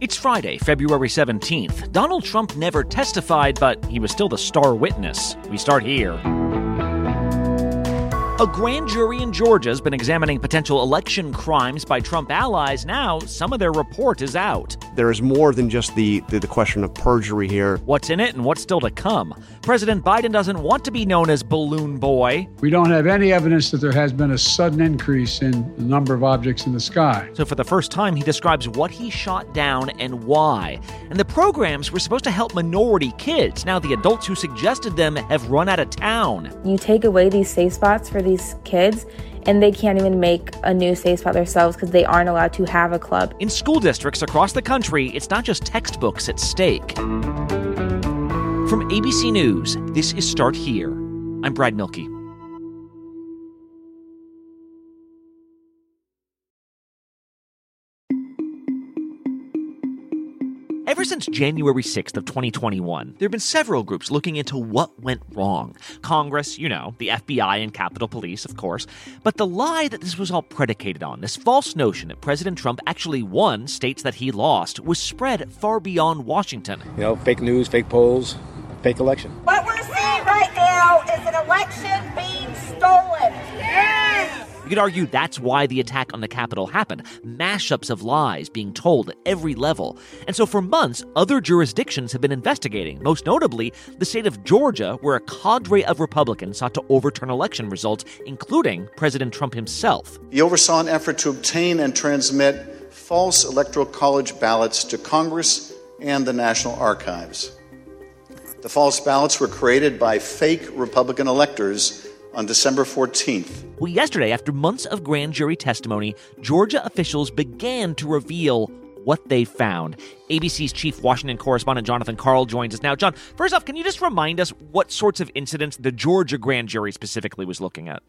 It's Friday, February 17th. Donald Trump never testified, but he was still the star witness. We start here. A grand jury in Georgia has been examining potential election crimes by Trump allies. Now, some of their report is out. There is more than just the, the, the, question of perjury here. What's in it and what's still to come? President Biden doesn't want to be known as Balloon Boy. We don't have any evidence that there has been a sudden increase in the number of objects in the sky. So, for the first time, he describes what he shot down and why. And the programs were supposed to help minority kids. Now, the adults who suggested them have run out of town. You take away these safe spots for these kids and they can't even make a new safe spot themselves because they aren't allowed to have a club. In school districts across the country, it's not just textbooks at stake. From ABC News, this is Start Here. I'm Brad Mielke. Ever since January 6th of 2021, there have been several groups looking into what went wrong. Congress, you know, the FBI and Capitol Police, of course. But the lie that this was all predicated on, this false notion that President Trump actually won states that he lost, was spread far beyond Washington. You know, fake news, fake polls, fake election. What we're seeing right now is an election being stolen. Yes! You could argue that's why the attack on the Capitol happened mashups of lies being told at every level. And so for months, other jurisdictions have been investigating, most notably the state of Georgia, where a cadre of Republicans sought to overturn election results, including President Trump himself. He oversaw an effort to obtain and transmit false electoral college ballots to Congress and the National Archives. The false ballots were created by fake Republican electors on December 14th. Well, yesterday, after months of grand jury testimony, Georgia officials began to reveal what they found. ABC's chief Washington correspondent Jonathan Karl joins us now. John, first off, can you just remind us what sorts of incidents the Georgia grand jury specifically was looking at?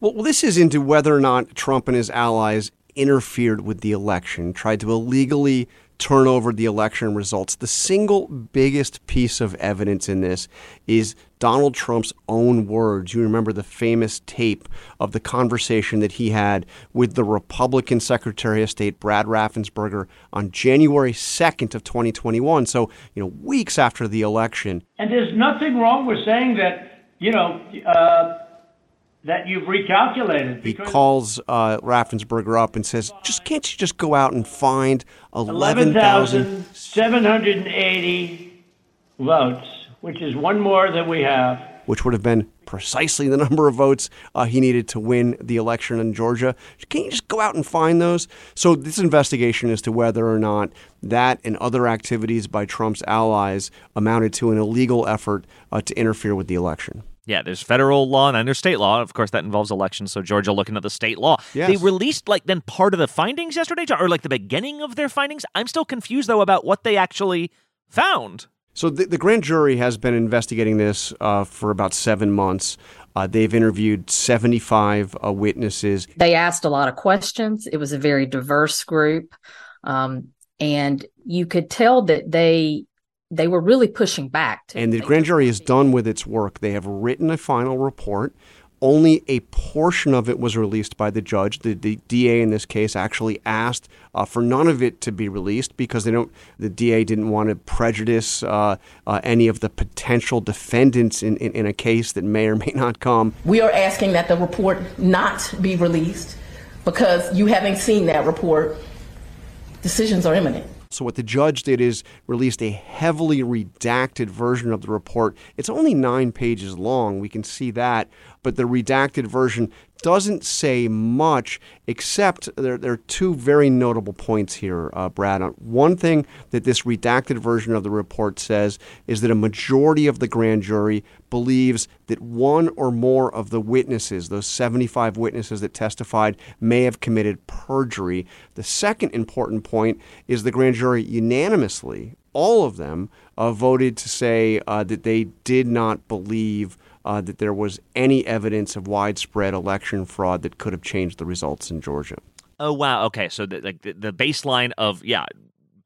Well, well this is into whether or not Trump and his allies interfered with the election, tried to illegally turn over the election results. The single biggest piece of evidence in this is Donald Trump's own words. You remember the famous tape of the conversation that he had with the Republican Secretary of State Brad Raffensperger on January 2nd of 2021. So, you know, weeks after the election. And there's nothing wrong with saying that, you know, uh, that you've recalculated. He calls uh, Raffensperger up and says, "Just can't you just go out and find eleven thousand seven hundred and eighty votes, which is one more than we have." Which would have been precisely the number of votes uh, he needed to win the election in Georgia. Can't you just go out and find those? So, this investigation as to whether or not that and other activities by Trump's allies amounted to an illegal effort uh, to interfere with the election. Yeah, there's federal law and there's state law. Of course, that involves elections. So Georgia looking at the state law. Yes. They released like then part of the findings yesterday, or like the beginning of their findings. I'm still confused though about what they actually found. So the, the grand jury has been investigating this uh, for about seven months. Uh, they've interviewed 75 uh, witnesses. They asked a lot of questions. It was a very diverse group. Um, and you could tell that they they were really pushing back. and the grand jury is done with its work. They have written a final report. Only a portion of it was released by the judge. The, the DA in this case actually asked uh, for none of it to be released because they don't. The DA didn't want to prejudice uh, uh, any of the potential defendants in, in, in a case that may or may not come. We are asking that the report not be released because you having seen that report, decisions are imminent. So what the judge did is released a heavily redacted version of the report. It's only nine pages long. We can see that, but the redacted version doesn't say much, except there, there are two very notable points here, uh, Brad. One thing that this redacted version of the report says is that a majority of the grand jury believes that one or more of the witnesses, those 75 witnesses that testified, may have committed perjury. The second important point is the grand jury unanimously, all of them, uh, voted to say uh, that they did not believe uh, that there was any evidence of widespread election fraud that could have changed the results in Georgia. Oh wow! Okay, so the, like the, the baseline of yeah,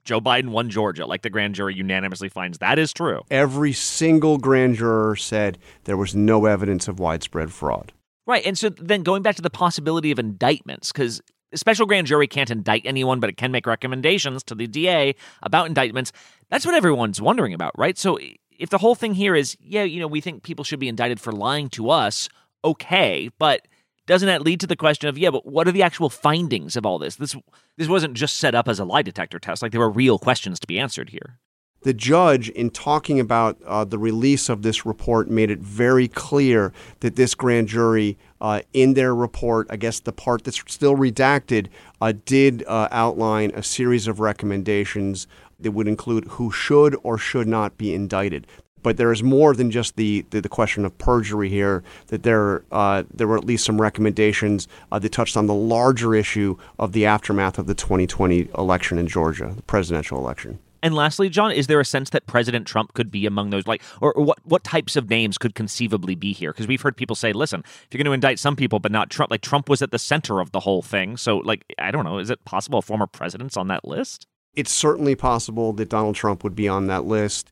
Joe Biden won Georgia, like the grand jury unanimously finds that is true. Every single grand juror said there was no evidence of widespread fraud. Right, and so then going back to the possibility of indictments, because a special grand jury can't indict anyone, but it can make recommendations to the DA about indictments. That's what everyone's wondering about, right? So if the whole thing here is, yeah, you know, we think people should be indicted for lying to us, okay, but doesn't that lead to the question of, yeah, but what are the actual findings of all this? This this wasn't just set up as a lie detector test. Like there were real questions to be answered here. The judge, in talking about uh, the release of this report, made it very clear that this grand jury, uh, in their report, I guess the part that's still redacted, uh, did uh, outline a series of recommendations that would include who should or should not be indicted. But there is more than just the, the, the question of perjury here. That there uh, there were at least some recommendations uh, that touched on the larger issue of the aftermath of the 2020 election in Georgia, the presidential election. And lastly, John, is there a sense that President Trump could be among those, like, or, or what what types of names could conceivably be here? Because we've heard people say, listen, if you're going to indict some people, but not Trump, like Trump was at the center of the whole thing. So, like, I don't know, is it possible a former president's on that list? It's certainly possible that Donald Trump would be on that list.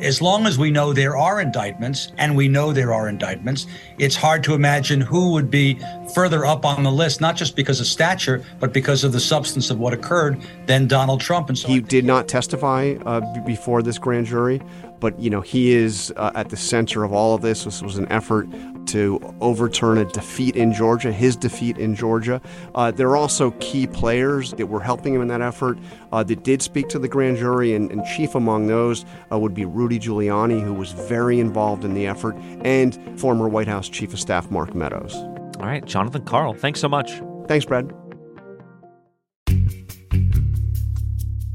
As long as we know there are indictments, and we know there are indictments, it's hard to imagine who would be further up on the list, not just because of stature, but because of the substance of what occurred, than Donald Trump. And so he did not testify uh, before this grand jury, but you know he is uh, at the center of all of this. This was an effort to overturn a defeat in Georgia, his defeat in Georgia. Uh, there are also key players that were helping him in that effort uh, that did speak to the grand jury, and, and chief among those uh, would be Rudy Giuliani, who was very involved in the effort, and former White House Chief of Staff Mark Meadows. All right, Jonathan Karl, thanks so much. Thanks, Brad.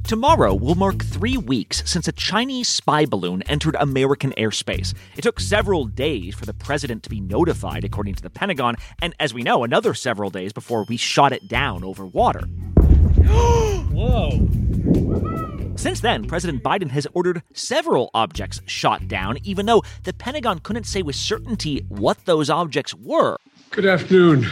Tomorrow will mark three weeks since a Chinese spy balloon entered American airspace. It took several days for the president to be notified, according to the Pentagon, and as we know, another several days before we shot it down over water. Whoa. Since then, President Biden has ordered several objects shot down, even though the Pentagon couldn't say with certainty what those objects were. Good afternoon.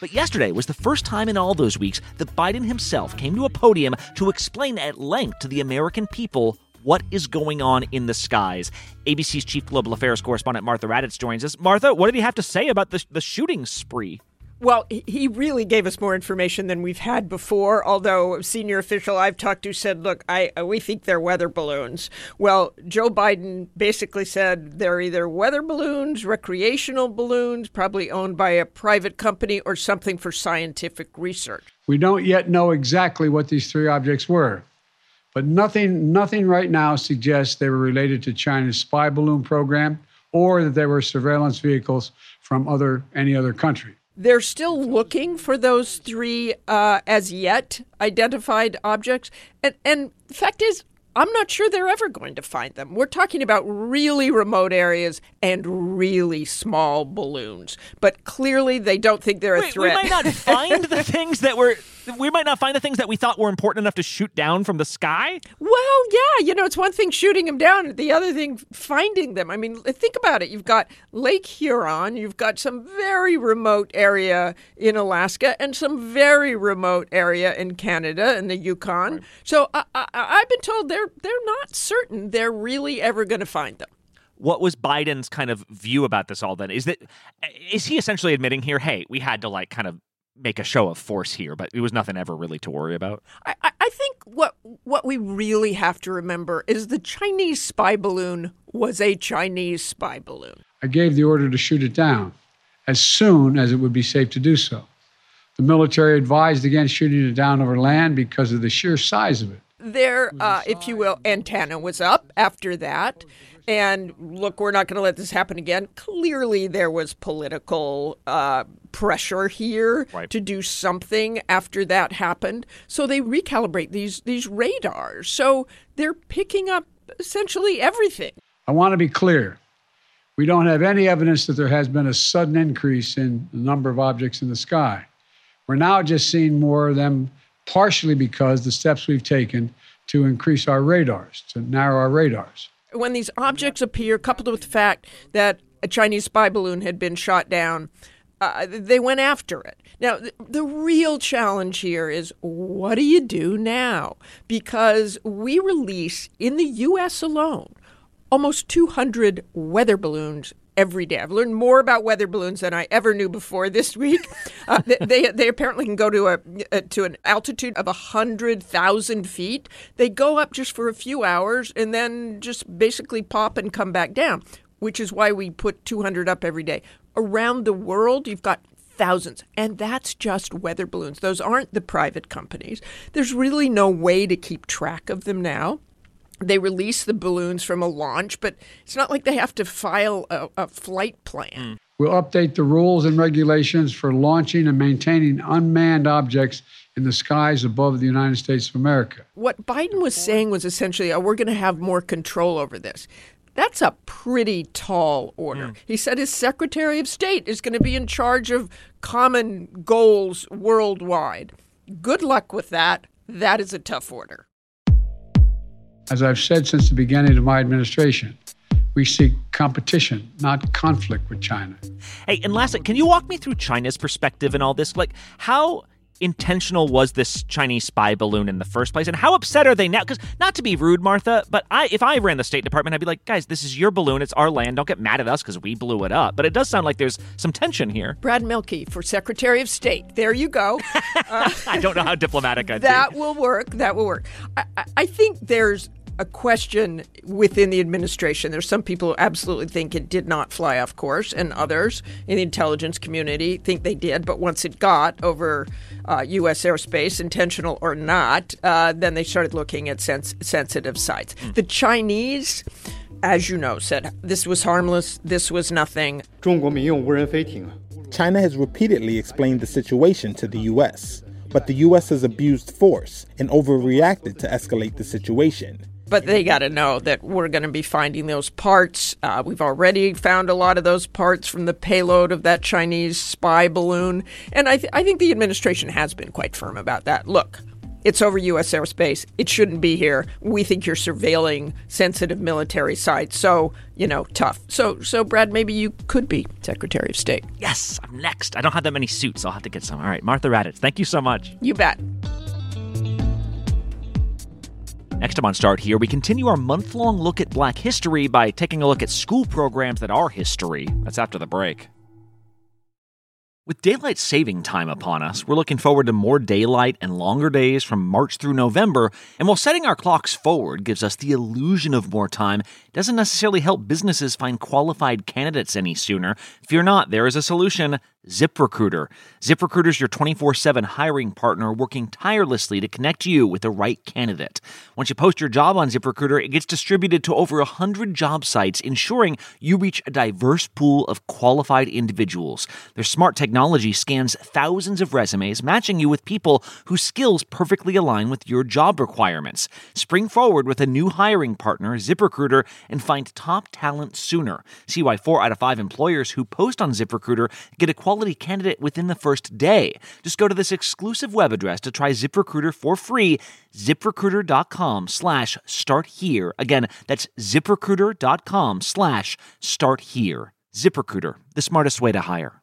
But yesterday was the first time in all those weeks that Biden himself came to a podium to explain at length to the American people what is going on in the skies. ABC's chief global affairs correspondent Martha Raddatz joins us. Martha, what did he have to say about the, the shooting spree? Well, he really gave us more information than we've had before. Although a senior official I've talked to said, "Look, I uh, we think they're weather balloons." Well, Joe Biden basically said they're either weather balloons, recreational balloons, probably owned by a private company, or something for scientific research. We don't yet know exactly what these three objects were, but nothing nothing right now suggests they were related to China's spy balloon program or that they were surveillance vehicles from other any other country. They're still looking for those three uh, as yet identified objects. And, and the fact is, I'm not sure they're ever going to find them. We're talking about really remote areas and really small balloons. But clearly, they don't think they're a Wait, threat. We might not find the things that were. We might not find the things that we thought were important enough to shoot down from the sky. Well, yeah, you know, it's one thing shooting them down, the other thing finding them. I mean, think about it. You've got Lake Huron, you've got some very remote area in Alaska, and some very remote area in Canada and the Yukon. Right. So I, I, I've been told they're they're not certain they're really ever going to find them. What was Biden's kind of view about this all then? Is that is he essentially admitting here, hey, we had to like kind of make a show of force here, but it was nothing ever really to worry about. I, I think what what we really have to remember is the Chinese spy balloon was a Chinese spy balloon. I gave the order to shoot it down as soon as it would be safe to do so. The military advised against shooting it down over land because of the sheer size of it. Their, uh, if you will, antenna was up after that. And look, we're not going to let this happen again. Clearly, there was political uh, pressure here right. to do something after that happened. So they recalibrate these these radars. So they're picking up essentially everything. I want to be clear. We don't have any evidence that there has been a sudden increase in the number of objects in the sky. We're now just seeing more of them, partially because the steps we've taken to increase our radars, to narrow our radars when these objects appear, coupled with the fact that a Chinese spy balloon had been shot down, uh, they went after it. Now, the, the real challenge here is what do you do now? Because we release in the U.S. alone almost 200 weather balloons every day. I've learned more about weather balloons than I ever knew before this week. Uh, they, they, apparently can go to a, a to an altitude of hundred thousand feet. They go up just for a few hours and then just basically pop and come back down. Which is why we put 200 up every day. Around the world, you've got thousands. And that's just weather balloons. Those aren't the private companies. There's really no way to keep track of them now. They release the balloons from a launch, but it's not like they have to file a, a flight plan. Mm. We'll update the rules and regulations for launching and maintaining unmanned objects in the skies above the United States of America. What Biden was saying was essentially, oh, we're going to have more control over this. That's a pretty tall order. Mm. He said his Secretary of State is going to be in charge of common goals worldwide. Good luck with that. That is a tough order. As I've said since the beginning of my administration, we seek competition, not conflict with China. Hey, and lastly, can you walk me through China's perspective in all this? Like, how intentional was this Chinese spy balloon in the first place, and how upset are they now? Because not to be rude, Martha, but I, if I ran the State Department, I'd be like, guys, this is your balloon, it's our land. Don't get mad at us because we blew it up. But it does sound like there's some tension here. Brad Mielke for Secretary of State. There you go. Uh, I don't know how diplomatic I'd that be. will work. That will work. I, I think there's a question within the administration. There's some people who absolutely think it did not fly off course, and others in the intelligence community think they did. But once it got over uh, U.S. airspace, intentional or not, uh, then they started looking at sens- sensitive sites. Mm. The Chinese, as you know, said this was harmless, this was nothing. China has repeatedly explained the situation to the U.S., but the U.S. has abused force and overreacted to escalate the situation. But they got to know that we're going to be finding those parts. Uh, we've already found a lot of those parts from the payload of that Chinese spy balloon. And I, th- I think the administration has been quite firm about that. Look, it's over U.S. airspace. It shouldn't be here. We think you're surveilling sensitive military sites. So, you know, tough. So, so Brad, maybe you could be Secretary of State. Yes, I'm next. I don't have that many suits. I'll have to get some. All right, Martha Raddatz, thank you so much. You bet. Next time on Start Here, we continue our month long look at black history by taking a look at school programs that are history. That's after the break. With daylight saving time upon us, we're looking forward to more daylight and longer days from March through November. And while setting our clocks forward gives us the illusion of more time, doesn't necessarily help businesses find qualified candidates any sooner. Fear not, there is a solution. ZipRecruiter. ZipRecruiter is your 24 7 hiring partner working tirelessly to connect you with the right candidate. Once you post your job on ZipRecruiter, it gets distributed to over 100 job sites, ensuring you reach a diverse pool of qualified individuals. Their smart technology scans thousands of resumes, matching you with people whose skills perfectly align with your job requirements. Spring forward with a new hiring partner, ZipRecruiter, and find top talent sooner. See why four out of five employers who post on ZipRecruiter get a qualified quality candidate within the first day. Just go to this exclusive web address to try ZipRecruiter for free, ziprecruiter.com slash start here. Again, that's ziprecruiter.com slash start here. ZipRecruiter, the smartest way to hire.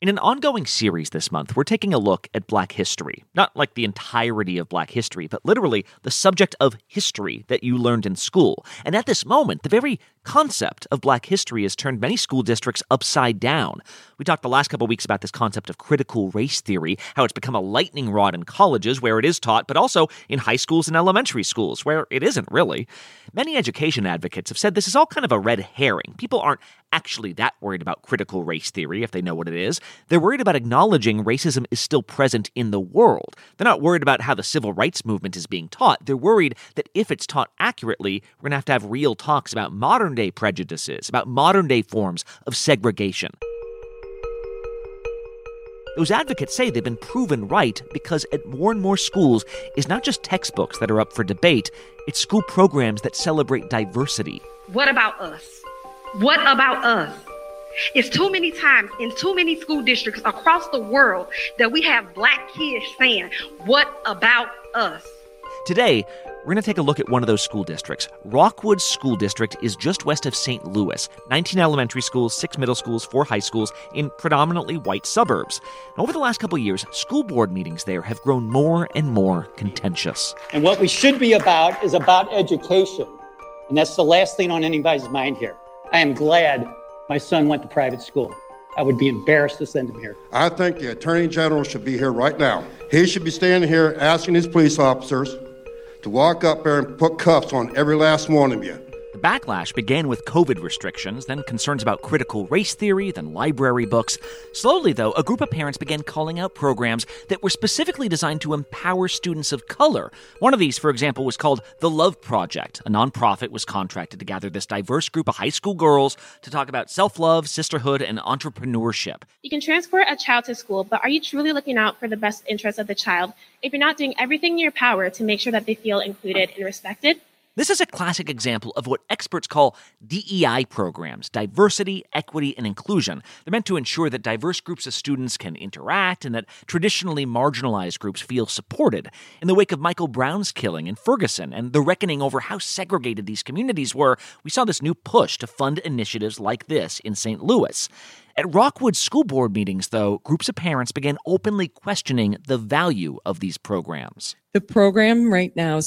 In an ongoing series this month, we're taking a look at Black history. Not like the entirety of Black history, but literally the subject of history that you learned in school. And at this moment, the very concept of Black history has turned many school districts upside down. We talked the last couple weeks about this concept of critical race theory, how it's become a lightning rod in colleges where it is taught, but also in high schools and elementary schools where it isn't really. Many education advocates have said this is all kind of a red herring. People aren't actually that worried about critical race theory if they know what it is. They're worried about acknowledging racism is still present in the world. They're not worried about how the civil rights movement is being taught. They're worried that if it's taught accurately, we're going to have to have real talks about modern day prejudices, about modern day forms of segregation. Those advocates say they've been proven right because at more and more schools, it's not just textbooks that are up for debate, it's school programs that celebrate diversity. What about us? What about us? It's too many times in too many school districts across the world that we have black kids saying, What about us? Today, we're going to take a look at one of those school districts. Rockwood School District is just west of St. Louis. 19 elementary schools, 6 middle schools, 4 high schools in predominantly white suburbs. And over the last couple years, school board meetings there have grown more and more contentious. And what we should be about is about education. And that's the last thing on anybody's mind here. I am glad my son went to private school. I would be embarrassed to send him here. I think the Attorney General should be here right now. He should be standing here asking his police officers to walk up there and put cuffs on every last one of you. Backlash began with COVID restrictions, then concerns about critical race theory, then library books. Slowly, though, a group of parents began calling out programs that were specifically designed to empower students of color. One of these, for example, was called The Love Project. A nonprofit was contracted to gather this diverse group of high school girls to talk about self love, sisterhood, and entrepreneurship. You can transport a child to school, but are you truly looking out for the best interests of the child if you're not doing everything in your power to make sure that they feel included and respected? This is a classic example of what experts call DEI programs diversity, equity, and inclusion. They're meant to ensure that diverse groups of students can interact and that traditionally marginalized groups feel supported. In the wake of Michael Brown's killing in Ferguson and the reckoning over how segregated these communities were, we saw this new push to fund initiatives like this in St. Louis. At Rockwood school board meetings, though, groups of parents began openly questioning the value of these programs. The program right now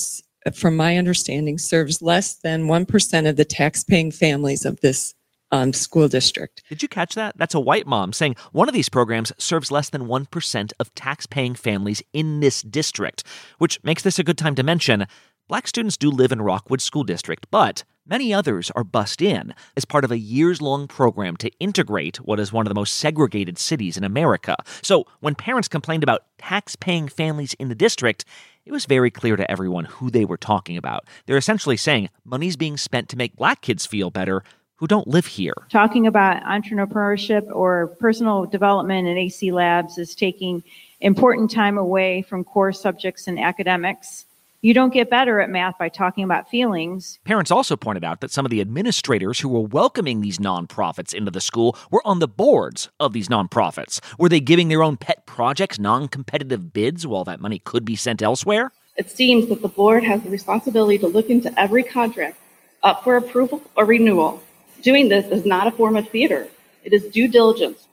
from my understanding, serves less than 1% of the tax-paying families of this um, school district. Did you catch that? That's a white mom saying one of these programs serves less than 1% of tax-paying families in this district, which makes this a good time to mention black students do live in Rockwood School District, but Many others are bussed in as part of a years long program to integrate what is one of the most segregated cities in America. So, when parents complained about tax paying families in the district, it was very clear to everyone who they were talking about. They're essentially saying money's being spent to make black kids feel better who don't live here. Talking about entrepreneurship or personal development in AC labs is taking important time away from core subjects and academics you don't get better at math by talking about feelings. Parents also pointed out that some of the administrators who were welcoming these nonprofits into the school were on the boards of these nonprofits. Were they giving their own pet projects non competitive bids while that money could be sent elsewhere? It seems that the board has the responsibility to look into every contract up for approval or renewal. Doing this is not a form of theater, it is due diligence.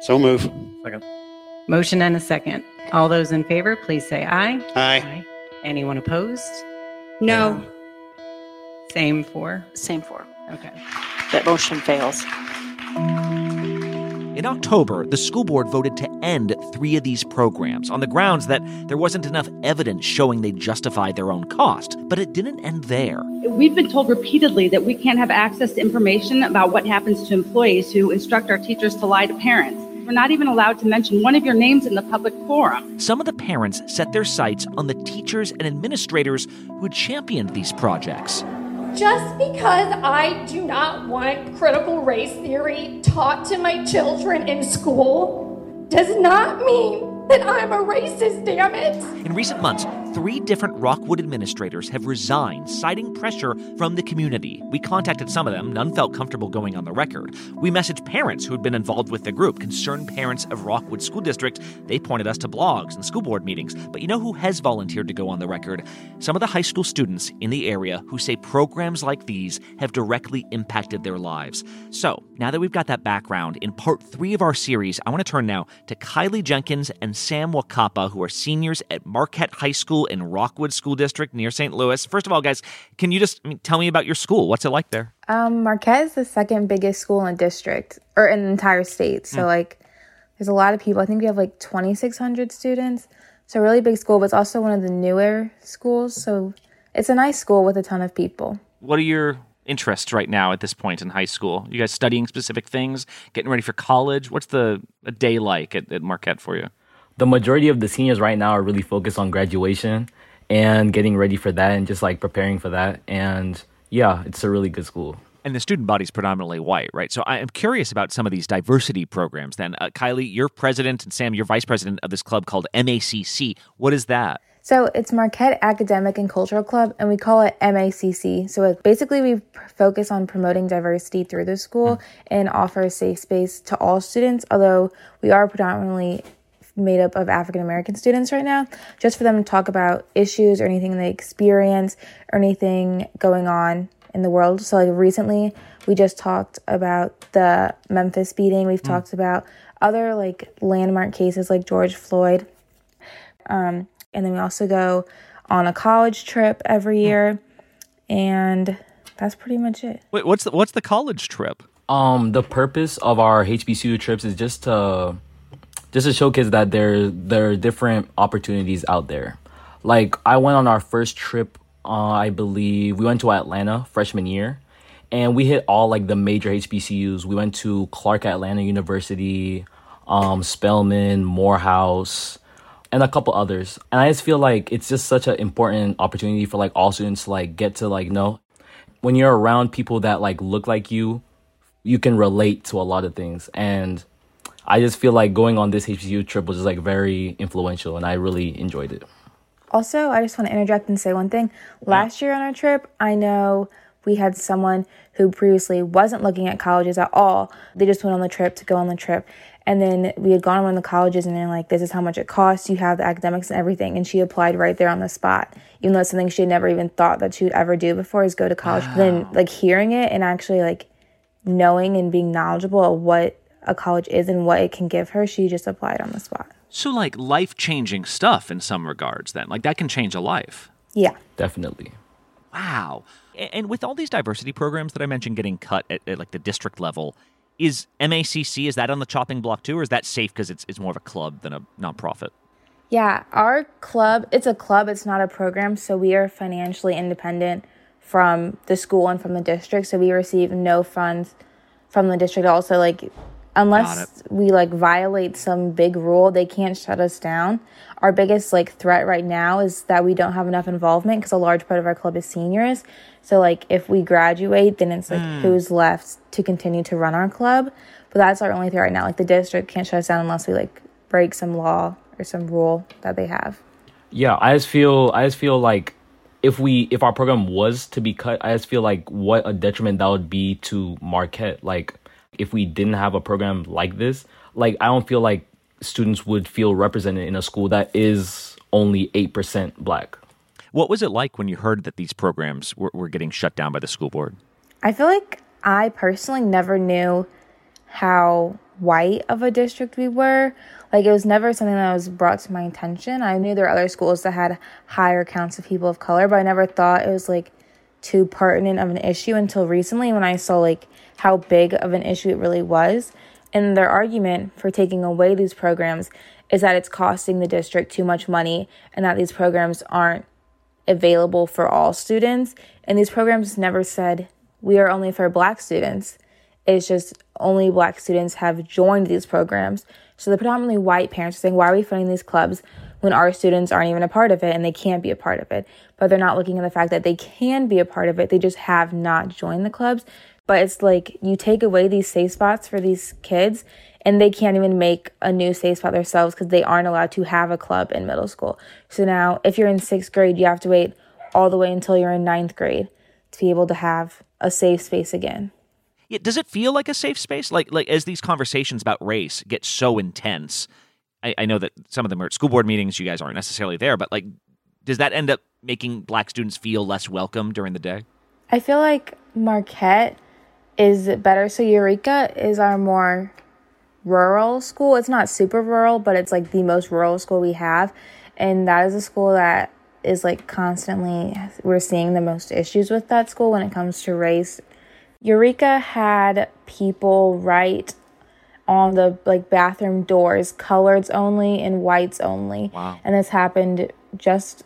So move. Second. Motion and a second. All those in favor, please say aye. Aye. aye. Anyone opposed? No. Same for? Same for. Okay. That motion fails. In October, the school board voted to end three of these programs on the grounds that there wasn't enough evidence showing they justified their own cost. But it didn't end there. We've been told repeatedly that we can't have access to information about what happens to employees who instruct our teachers to lie to parents. We're not even allowed to mention one of your names in the public forum. Some of the parents set their sights on the teachers and administrators who championed these projects. Just because I do not want critical race theory taught to my children in school does not mean that I'm a racist, damn it. In recent months, three different Rockwood administrators have resigned, citing pressure from the community. We contacted some of them, none felt comfortable going on the record. We messaged parents who had been involved with the group, Concerned Parents of Rockwood School District. They pointed us to blogs and school board meetings. But you know who has volunteered to go on the record? Some of the high school students in the area who say programs like these have directly impacted their lives. So, now that we've got that background, in part three of our series, I want to turn now to Kylie Jenkins and Sam Wakapa, who are seniors at Marquette High School in Rockwood School District near St. Louis. First of all, guys, can you just tell me about your school? What's it like there? Um, Marquette is the second biggest school in the district or in the entire state. So, Mm. like, there's a lot of people. I think we have like 2,600 students. So, really big school, but it's also one of the newer schools. So, it's a nice school with a ton of people. What are your interests right now at this point in high school? You guys studying specific things, getting ready for college? What's the a day like at, at Marquette for you? The majority of the seniors right now are really focused on graduation and getting ready for that and just like preparing for that. And yeah, it's a really good school. And the student body is predominantly white, right? So I am curious about some of these diversity programs. Then, uh, Kylie, you're president, and Sam, you're vice president of this club called MACC. What is that? So it's Marquette Academic and Cultural Club, and we call it MACC. So it, basically, we focus on promoting diversity through the school and offer a safe space to all students, although we are predominantly made up of African American students right now, just for them to talk about issues or anything they experience or anything going on in the world. So, like recently, we just talked about the Memphis beating. We've talked about other like landmark cases like George Floyd. Um, and then we also go on a college trip every year, and that's pretty much it. Wait, what's the, what's the college trip? Um, the purpose of our HBCU trips is just to just to showcase that there there are different opportunities out there. Like I went on our first trip, uh, I believe we went to Atlanta freshman year, and we hit all like the major HBCUs. We went to Clark Atlanta University, um, Spelman, Morehouse, and a couple others. And I just feel like it's just such an important opportunity for like all students to like get to like know when you're around people that like look like you, you can relate to a lot of things. And I just feel like going on this HBCU trip was just like very influential, and I really enjoyed it. Also, I just want to interject and say one thing. Last year on our trip, I know we had someone who previously wasn't looking at colleges at all. They just went on the trip to go on the trip. And then we had gone to one of the colleges and they're like, this is how much it costs. You have the academics and everything. And she applied right there on the spot, even though it's something she had never even thought that she would ever do before is go to college. But then, like, hearing it and actually, like, knowing and being knowledgeable of what a college is and what it can give her, she just applied on the spot. So, like life changing stuff in some regards, then. Like that can change a life. Yeah. Definitely. Wow. And with all these diversity programs that I mentioned getting cut at, at like the district level, is MACC, is that on the chopping block too, or is that safe because it's, it's more of a club than a nonprofit? Yeah, our club, it's a club, it's not a program, so we are financially independent from the school and from the district, so we receive no funds from the district also like unless we like violate some big rule, they can't shut us down. Our biggest like threat right now is that we don't have enough involvement because a large part of our club is seniors. So like if we graduate, then it's like Mm. who's left to continue to run our club. But that's our only threat right now. Like the district can't shut us down unless we like break some law or some rule that they have. Yeah, I just feel I just feel like if we if our program was to be cut, I just feel like what a detriment that would be to Marquette. Like if we didn't have a program like this, like I don't feel like students would feel represented in a school that is only eight percent black. What was it like when you heard that these programs were, were getting shut down by the school board? I feel like I personally never knew how white of a district we were. Like it was never something that was brought to my attention. I knew there were other schools that had higher counts of people of color, but I never thought it was like too pertinent of an issue until recently when I saw like how big of an issue it really was. And their argument for taking away these programs is that it's costing the district too much money and that these programs aren't available for all students. And these programs never said we are only for black students. It's just only black students have joined these programs. So the predominantly white parents are saying, why are we funding these clubs when our students aren't even a part of it and they can't be a part of it? But they're not looking at the fact that they can be a part of it. They just have not joined the clubs. But it's like you take away these safe spots for these kids and they can't even make a new safe spot themselves because they aren't allowed to have a club in middle school. So now, if you're in sixth grade, you have to wait all the way until you're in ninth grade to be able to have a safe space again. Yeah, does it feel like a safe space? Like like as these conversations about race get so intense, I, I know that some of them are at school board meetings. You guys aren't necessarily there, but like, does that end up making black students feel less welcome during the day? I feel like Marquette is better. So Eureka is our more rural school. It's not super rural, but it's like the most rural school we have. And that is a school that is like constantly, we're seeing the most issues with that school when it comes to race. Eureka had people write on the like bathroom doors coloreds only and whites only. Wow. And this happened just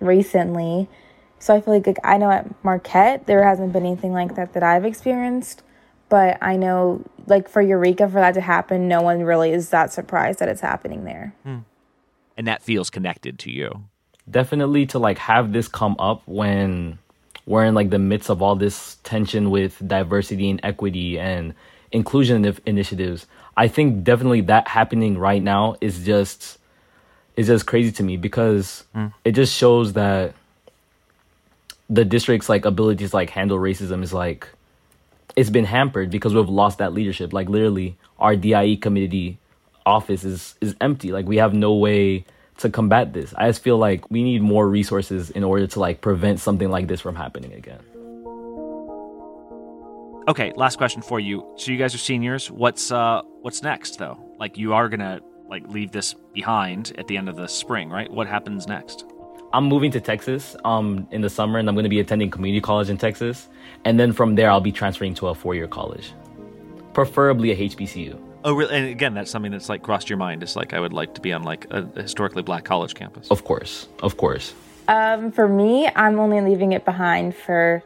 recently. So I feel like, like I know at Marquette there hasn't been anything like that that I've experienced, but I know like for Eureka for that to happen, no one really is that surprised that it's happening there. Hmm. And that feels connected to you. Definitely to like have this come up when we're in like the midst of all this tension with diversity and equity and inclusion initiatives. I think definitely that happening right now is just is just crazy to me because Mm. it just shows that the district's like ability to like handle racism is like it's been hampered because we've lost that leadership. Like literally our DIE committee office is is empty. Like we have no way to combat this. I just feel like we need more resources in order to like prevent something like this from happening again. Okay, last question for you. So you guys are seniors. What's uh what's next though? Like you are gonna like leave this behind at the end of the spring, right? What happens next? I'm moving to Texas um in the summer and I'm going to be attending community college in Texas and then from there I'll be transferring to a four-year college. Preferably a HBCU. Oh, really? And again, that's something that's like crossed your mind. It's like I would like to be on like a historically black college campus. Of course, of course. Um, for me, I'm only leaving it behind for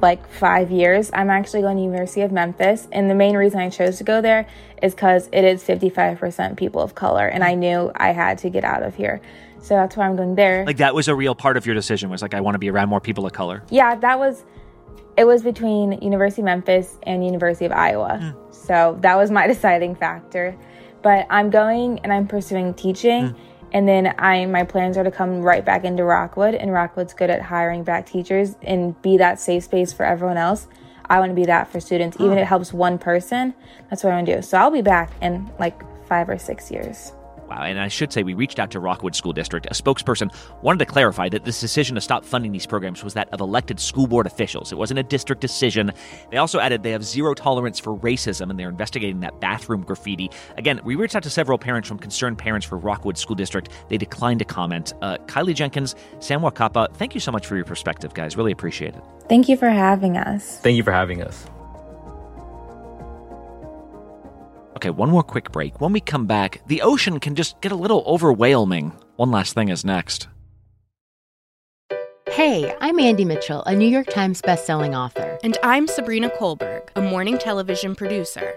like five years. I'm actually going to University of Memphis, and the main reason I chose to go there is because it is 55% people of color, and I knew I had to get out of here. So that's why I'm going there. Like that was a real part of your decision. Was like I want to be around more people of color. Yeah, that was. It was between University of Memphis and University of Iowa, hmm. so that was my deciding factor. But I'm going and I'm pursuing teaching, hmm. and then I my plans are to come right back into Rockwood, and Rockwood's good at hiring back teachers and be that safe space for everyone else. I want to be that for students, even hmm. if it helps one person. That's what I want to do. So I'll be back in like five or six years. Wow, and I should say we reached out to Rockwood School District. A spokesperson wanted to clarify that this decision to stop funding these programs was that of elected school board officials. It wasn't a district decision. They also added they have zero tolerance for racism and they're investigating that bathroom graffiti. Again, we reached out to several parents from concerned parents for Rockwood School District. They declined to comment. Uh, Kylie Jenkins, Sam Wakapa, thank you so much for your perspective, guys. Really appreciate it. Thank you for having us. Thank you for having us. Okay, one more quick break. When we come back, the ocean can just get a little overwhelming. One last thing is next. Hey, I'm Andie Mitchell, a New York Times bestselling author. And I'm Sabrina Kohlberg, a morning television producer.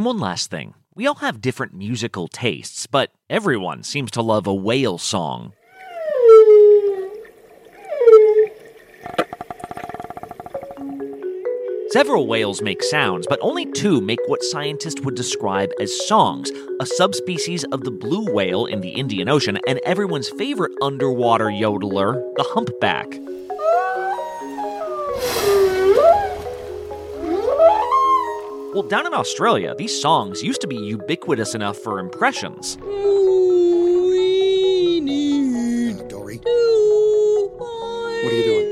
And one last thing. We all have different musical tastes, but everyone seems to love a whale song. Several whales make sounds, but only two make what scientists would describe as songs a subspecies of the blue whale in the Indian Ocean, and everyone's favorite underwater yodeler, the humpback. Well, down in Australia, these songs used to be ubiquitous enough for impressions. Dory. What are you doing?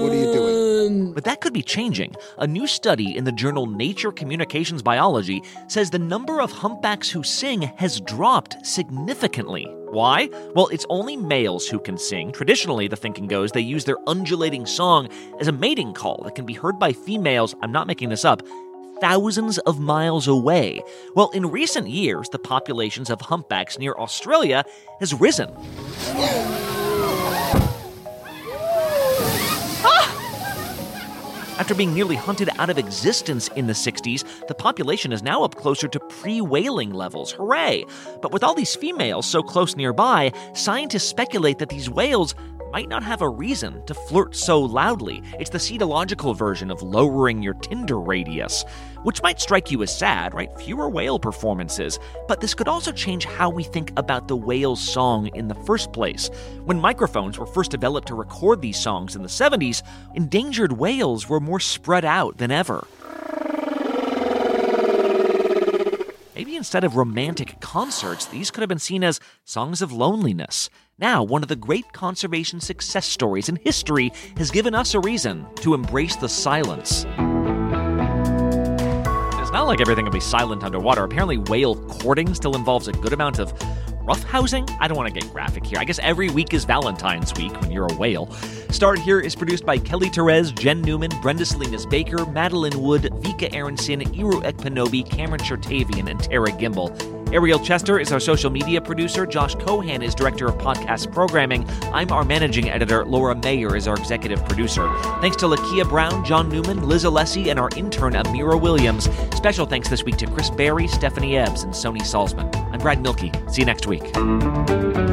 What are you doing? But that could be changing. A new study in the journal Nature Communications Biology says the number of humpbacks who sing has dropped significantly. Why? Well, it's only males who can sing. Traditionally, the thinking goes they use their undulating song as a mating call that can be heard by females, I'm not making this up, thousands of miles away. Well, in recent years, the populations of humpbacks near Australia has risen. Ah! After being nearly hunted out of existence in the 60s, the population is now up closer to pre whaling levels. Hooray! But with all these females so close nearby, scientists speculate that these whales might not have a reason to flirt so loudly. It's the cetological version of lowering your Tinder radius, which might strike you as sad, right? Fewer whale performances. But this could also change how we think about the whale's song in the first place. When microphones were first developed to record these songs in the 70s, endangered whales were more spread out than ever. Maybe instead of romantic concerts, these could have been seen as songs of loneliness. Now, one of the great conservation success stories in history has given us a reason to embrace the silence. It's not like everything will be silent underwater. Apparently, whale courting still involves a good amount of roughhousing? I don't want to get graphic here. I guess every week is Valentine's week when you're a whale. Start Here is produced by Kelly Therese, Jen Newman, Brenda Salinas Baker, Madeline Wood, Vika Aronson, Iru Ekpanobi, Cameron Chertavian, and Tara Gimbel. Ariel Chester is our social media producer. Josh Cohan is director of podcast programming. I'm our managing editor. Laura Mayer is our executive producer. Thanks to Lakia Brown, John Newman, Liz Alessi, and our intern Amira Williams. Special thanks this week to Chris Barry, Stephanie Ebbs, and Sony Salzman. I'm Brad Mielke. See you next week.